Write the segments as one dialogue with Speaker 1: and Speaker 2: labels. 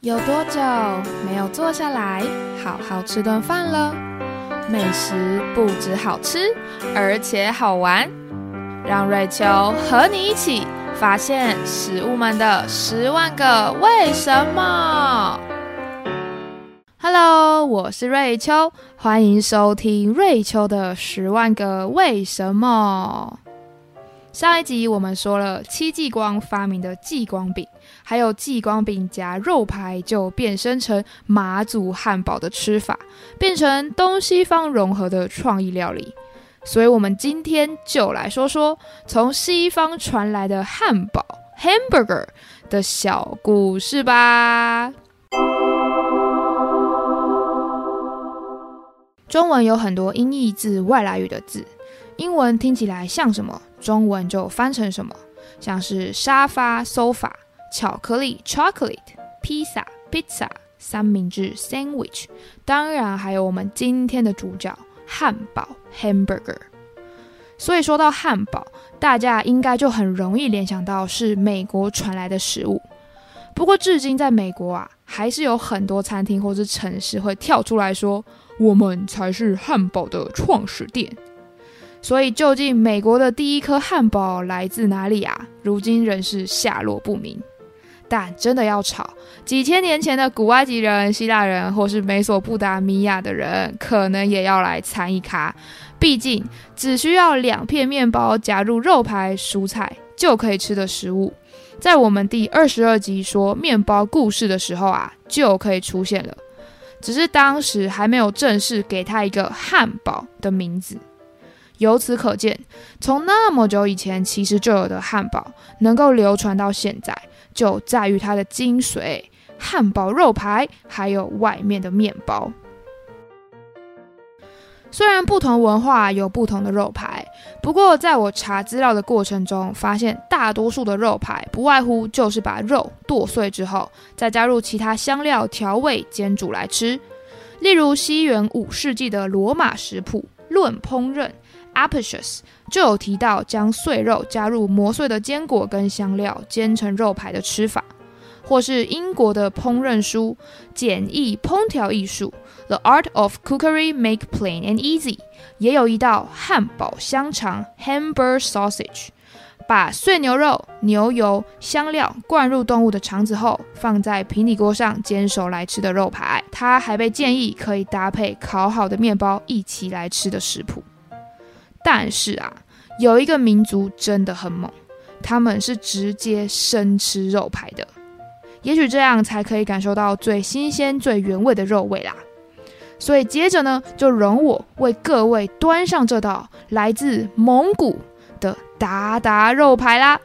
Speaker 1: 有多久没有坐下来好好吃顿饭了？美食不止好吃，而且好玩。让瑞秋和你一起发现食物们的十万个为什么。Hello，我是瑞秋，欢迎收听瑞秋的十万个为什么。上一集我们说了戚继光发明的继光饼，还有继光饼夹肉排就变身成马祖汉堡的吃法，变成东西方融合的创意料理。所以，我们今天就来说说从西方传来的汉堡 （hamburger） 的小故事吧。中文有很多音译自外来语的字。英文听起来像什么，中文就翻成什么，像是沙发 （sofa）、巧克力 （chocolate）、披萨 （pizza）、三明治 （sandwich），当然还有我们今天的主角汉堡 （hamburger）。所以说到汉堡，大家应该就很容易联想到是美国传来的食物。不过至今在美国啊，还是有很多餐厅或是城市会跳出来说，我们才是汉堡的创始店。所以，究竟美国的第一颗汉堡来自哪里啊？如今仍是下落不明。但真的要吵，几千年前的古埃及人、希腊人，或是美索不达米亚的人，可能也要来参一咖。毕竟，只需要两片面包加入肉排、蔬菜就可以吃的食物，在我们第二十二集说面包故事的时候啊，就可以出现了。只是当时还没有正式给它一个汉堡的名字。由此可见，从那么久以前其实就有的汉堡，能够流传到现在，就在于它的精髓——汉堡肉排，还有外面的面包。虽然不同文化有不同的肉排，不过在我查资料的过程中，发现大多数的肉排不外乎就是把肉剁碎之后，再加入其他香料调味煎煮来吃。例如西元五世纪的罗马食谱《论烹饪》。Apicius 就有提到将碎肉加入磨碎的坚果跟香料煎成肉排的吃法，或是英国的烹饪书《简易烹调艺术》The Art of Cookery Make Plain and Easy 也有一道汉堡香肠 Hamburger Sausage，把碎牛肉、牛油、香料灌入动物的肠子后，放在平底锅上煎熟来吃的肉排。它还被建议可以搭配烤好的面包一起来吃的食谱。但是啊，有一个民族真的很猛，他们是直接生吃肉排的。也许这样才可以感受到最新鲜、最原味的肉味啦。所以接着呢，就容我为各位端上这道来自蒙古的达达肉排啦。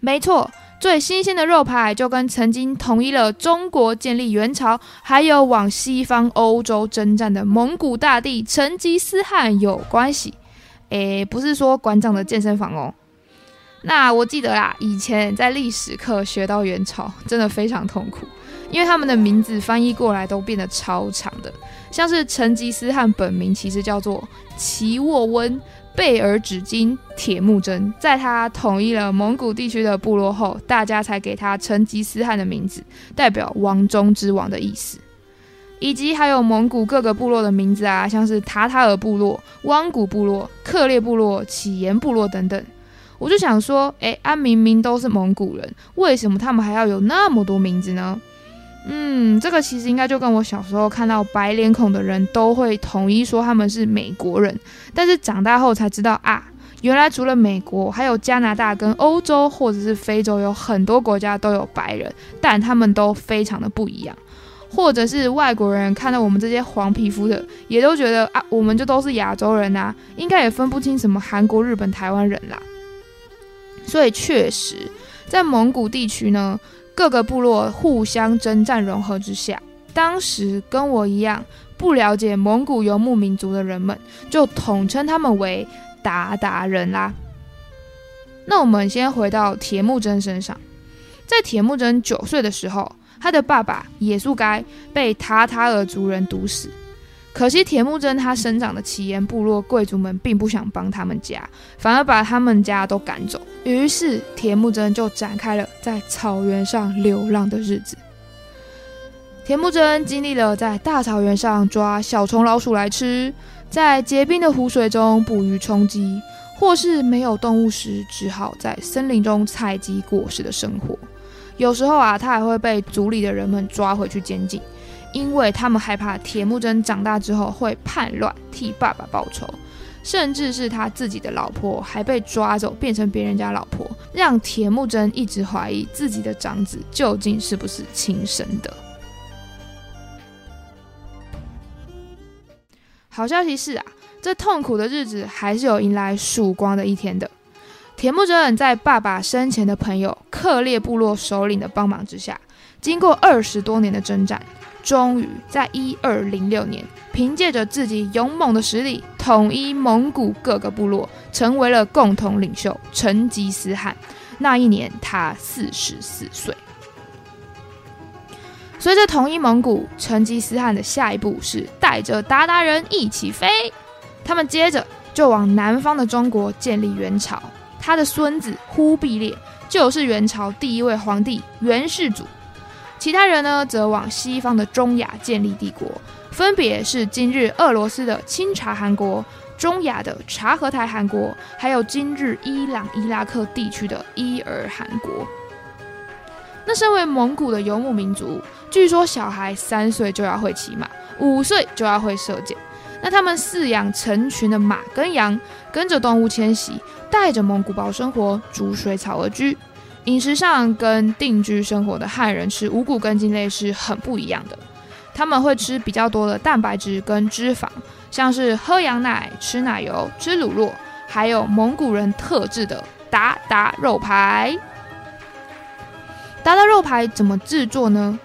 Speaker 1: 没错。最新鲜的肉排就跟曾经统一了中国、建立元朝，还有往西方欧洲征战的蒙古大帝成吉思汗有关系。诶，不是说馆长的健身房哦。那我记得啦，以前在历史课学到元朝，真的非常痛苦，因为他们的名字翻译过来都变得超长的，像是成吉思汗本名其实叫做齐沃温。贝尔纸巾铁木真，在他统一了蒙古地区的部落后，大家才给他成吉思汗的名字，代表王中之王的意思。以及还有蒙古各个部落的名字啊，像是塔塔尔部落、汪古部落、克烈部落、乞颜部落等等。我就想说，哎，啊，明明都是蒙古人，为什么他们还要有那么多名字呢？嗯，这个其实应该就跟我小时候看到白脸孔的人都会统一说他们是美国人，但是长大后才知道啊，原来除了美国，还有加拿大跟欧洲或者是非洲有很多国家都有白人，但他们都非常的不一样。或者是外国人看到我们这些黄皮肤的，也都觉得啊，我们就都是亚洲人呐，应该也分不清什么韩国、日本、台湾人啦。所以确实，在蒙古地区呢。各个部落互相征战融合之下，当时跟我一样不了解蒙古游牧民族的人们，就统称他们为鞑靼人啦。那我们先回到铁木真身上，在铁木真九岁的时候，他的爸爸也速该被塔塔尔族人毒死，可惜铁木真他生长的奇岩部落贵族们并不想帮他们家，反而把他们家都赶走。于是铁木真就展开了在草原上流浪的日子。铁木真经历了在大草原上抓小虫老鼠来吃，在结冰的湖水中捕鱼充饥，或是没有动物时只好在森林中采集果实的生活。有时候啊，他还会被族里的人们抓回去监禁，因为他们害怕铁木真长大之后会叛乱，替爸爸报仇。甚至是他自己的老婆还被抓走，变成别人家老婆，让铁木真一直怀疑自己的长子究竟是不是亲生的。好消息是啊，这痛苦的日子还是有迎来曙光的一天的。铁木真在爸爸生前的朋友克烈部落首领的帮忙之下，经过二十多年的征战，终于在一二零六年，凭借着自己勇猛的实力，统一蒙古各个部落，成为了共同领袖成吉思汗。那一年，他四十四岁。随着统一蒙古，成吉思汗的下一步是带着鞑靼人一起飞，他们接着就往南方的中国建立元朝。他的孙子忽必烈就是元朝第一位皇帝元世祖，其他人呢则往西方的中亚建立帝国，分别是今日俄罗斯的亲察汗国、中亚的察合台汗国，还有今日伊朗、伊拉克地区的伊尔汗国。那身为蒙古的游牧民族，据说小孩三岁就要会骑马，五岁就要会射箭。那他们饲养成群的马跟羊，跟着动物迁徙。带着蒙古包生活，逐水草而居，饮食上跟定居生活的汉人吃五谷根茎类是很不一样的。他们会吃比较多的蛋白质跟脂肪，像是喝羊奶、吃奶油、吃乳酪，还有蒙古人特制的达达肉排。达达肉排怎么制作呢？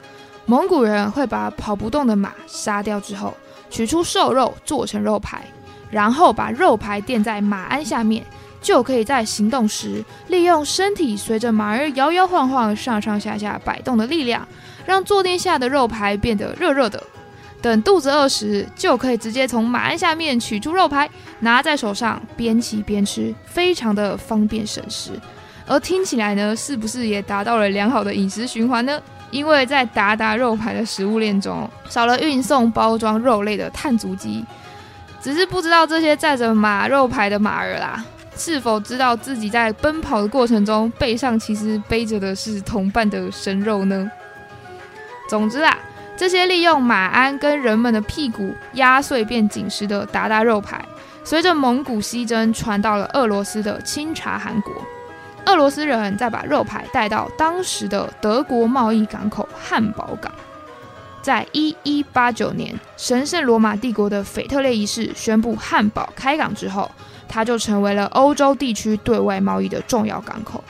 Speaker 1: 蒙古人会把跑不动的马杀掉之后，取出瘦肉做成肉排，然后把肉排垫在马鞍下面。就可以在行动时利用身体随着马儿摇摇晃晃、上上下下摆动的力量，让坐垫下的肉排变得热热的。等肚子饿时，就可以直接从马鞍下面取出肉排，拿在手上边骑边吃，非常的方便省时。而听起来呢，是不是也达到了良好的饮食循环呢？因为在达达肉排的食物链中，少了运送包装肉类的碳足迹，只是不知道这些载着马肉排的马儿啦。是否知道自己在奔跑的过程中背上其实背着的是同伴的生肉呢？总之啊，这些利用马鞍跟人们的屁股压碎变紧实的达达肉排，随着蒙古西征传到了俄罗斯的钦察汗国。俄罗斯人再把肉排带到当时的德国贸易港口汉堡港。在一一八九年，神圣罗马帝国的腓特烈一世宣布汉堡开港之后。它就成为了欧洲地区对外贸易的重要港口。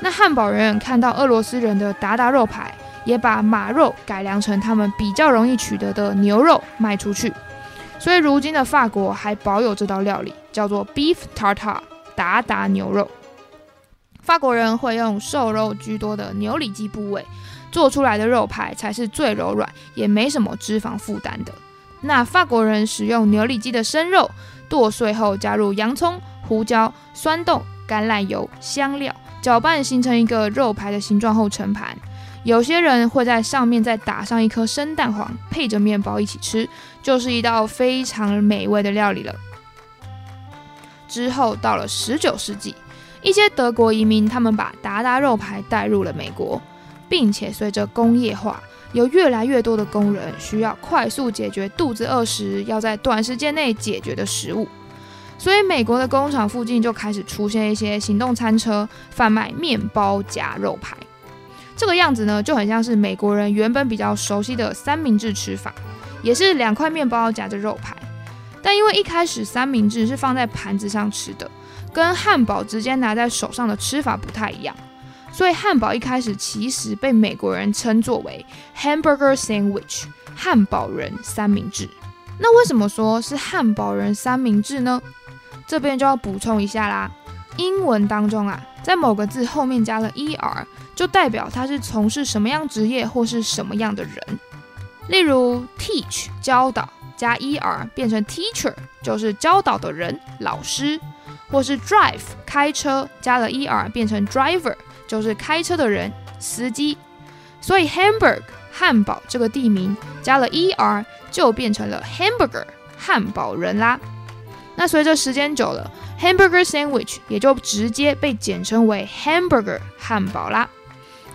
Speaker 1: 那汉堡人看到俄罗斯人的达达肉排，也把马肉改良成他们比较容易取得的牛肉卖出去。所以如今的法国还保有这道料理，叫做 beef tartar 达达牛肉。法国人会用瘦肉居多的牛里脊部位做出来的肉排才是最柔软，也没什么脂肪负担的。那法国人使用牛里脊的生肉。剁碎后加入洋葱、胡椒、酸豆、橄榄油、香料，搅拌形成一个肉排的形状后盛盘。有些人会在上面再打上一颗生蛋黄，配着面包一起吃，就是一道非常美味的料理了。之后到了十九世纪，一些德国移民他们把达达肉排带入了美国，并且随着工业化。有越来越多的工人需要快速解决肚子饿时要在短时间内解决的食物，所以美国的工厂附近就开始出现一些行动餐车，贩卖面包夹肉排。这个样子呢，就很像是美国人原本比较熟悉的三明治吃法，也是两块面包夹着肉排。但因为一开始三明治是放在盘子上吃的，跟汉堡直接拿在手上的吃法不太一样。所以汉堡一开始其实被美国人称作为 hamburger sandwich 汉堡人三明治。那为什么说是汉堡人三明治呢？这边就要补充一下啦。英文当中啊，在某个字后面加了 er，就代表他是从事什么样职业或是什么样的人。例如 teach 教导加 er 变成 teacher，就是教导的人、老师；或是 drive 开车加了 er 变成 driver，就是开车的人、司机。所以 Hamburg 汉堡这个地名加了 er 就变成了 hamburger 汉堡人啦。那随着时间久了，hamburger sandwich 也就直接被简称为 hamburger 汉堡啦。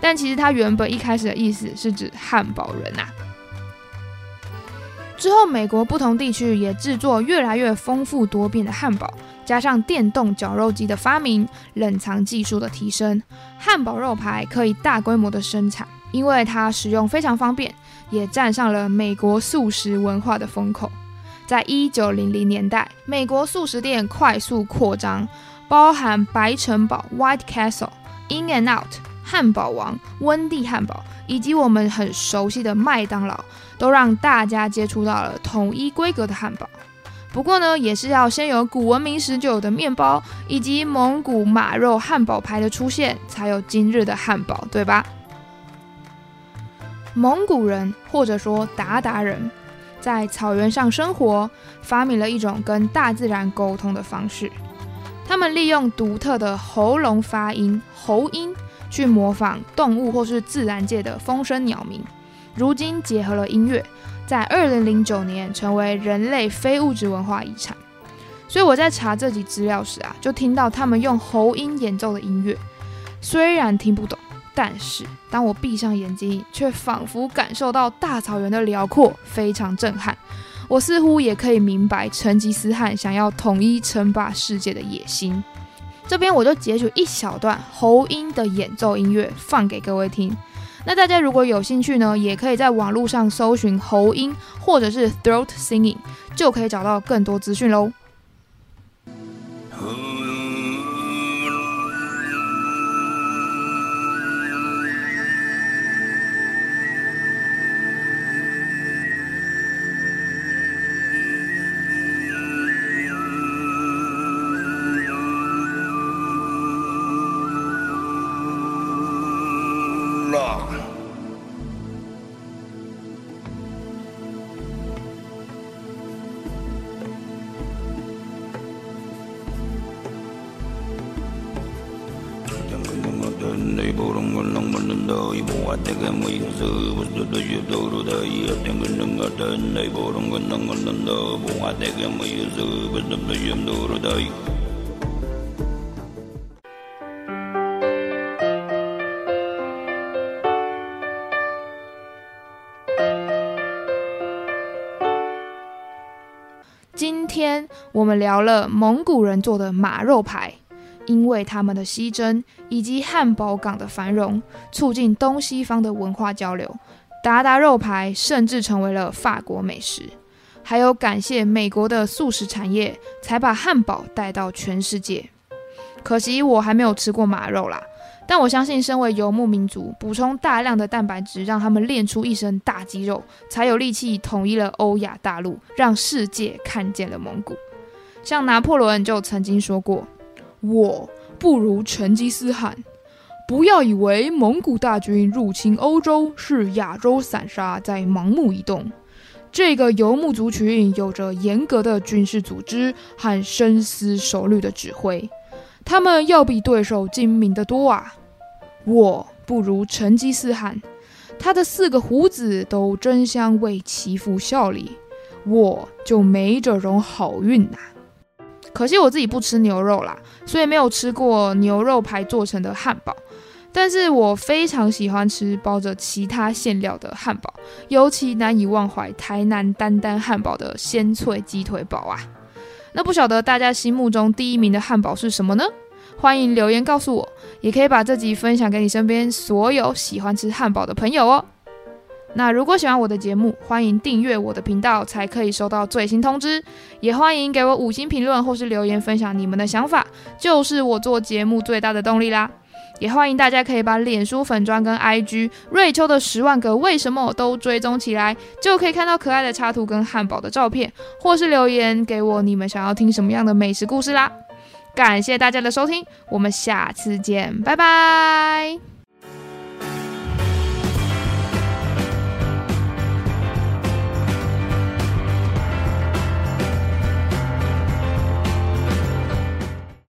Speaker 1: 但其实它原本一开始的意思是指汉堡人呐。之后，美国不同地区也制作越来越丰富多变的汉堡，加上电动绞肉机的发明、冷藏技术的提升，汉堡肉排可以大规模的生产。因为它使用非常方便，也站上了美国素食文化的风口。在一九零零年代，美国素食店快速扩张，包含白城堡 （White Castle）、In and Out。汉堡王、温蒂汉堡以及我们很熟悉的麦当劳，都让大家接触到了统一规格的汉堡。不过呢，也是要先有古文明时就有的面包以及蒙古马肉汉堡排的出现，才有今日的汉堡，对吧？蒙古人或者说鞑靼人，在草原上生活，发明了一种跟大自然沟通的方式。他们利用独特的喉咙发音——喉音。去模仿动物或是自然界的风声鸟鸣，如今结合了音乐，在二零零九年成为人类非物质文化遗产。所以我在查这集资料时啊，就听到他们用喉音演奏的音乐，虽然听不懂，但是当我闭上眼睛，却仿佛感受到大草原的辽阔，非常震撼。我似乎也可以明白成吉思汗想要统一称霸世界的野心。这边我就截取一小段喉音的演奏音乐放给各位听。那大家如果有兴趣呢，也可以在网络上搜寻喉音或者是 throat singing，就可以找到更多资讯喽。今天我们聊了蒙古人做的马肉排。因为他们的西征以及汉堡港的繁荣，促进东西方的文化交流，达达肉排甚至成为了法国美食。还有感谢美国的素食产业，才把汉堡带到全世界。可惜我还没有吃过马肉啦，但我相信身为游牧民族，补充大量的蛋白质，让他们练出一身大肌肉，才有力气统一了欧亚大陆，让世界看见了蒙古。像拿破仑就曾经说过。我不如成吉思汗。不要以为蒙古大军入侵欧洲是亚洲散沙在盲目移动，这个游牧族群有着严格的军事组织和深思熟虑的指挥，他们要比对手精明得多啊！我不如成吉思汗，他的四个胡子都争相为其父效力，我就没这种好运呐。可惜我自己不吃牛肉啦，所以没有吃过牛肉排做成的汉堡。但是我非常喜欢吃包着其他馅料的汉堡，尤其难以忘怀台南丹丹汉堡的鲜脆鸡腿堡啊！那不晓得大家心目中第一名的汉堡是什么呢？欢迎留言告诉我，也可以把这集分享给你身边所有喜欢吃汉堡的朋友哦。那如果喜欢我的节目，欢迎订阅我的频道，才可以收到最新通知。也欢迎给我五星评论或是留言分享你们的想法，就是我做节目最大的动力啦。也欢迎大家可以把脸书粉砖跟 IG 瑞秋的十万个为什么都追踪起来，就可以看到可爱的插图跟汉堡的照片，或是留言给我你们想要听什么样的美食故事啦。感谢大家的收听，我们下次见，拜拜。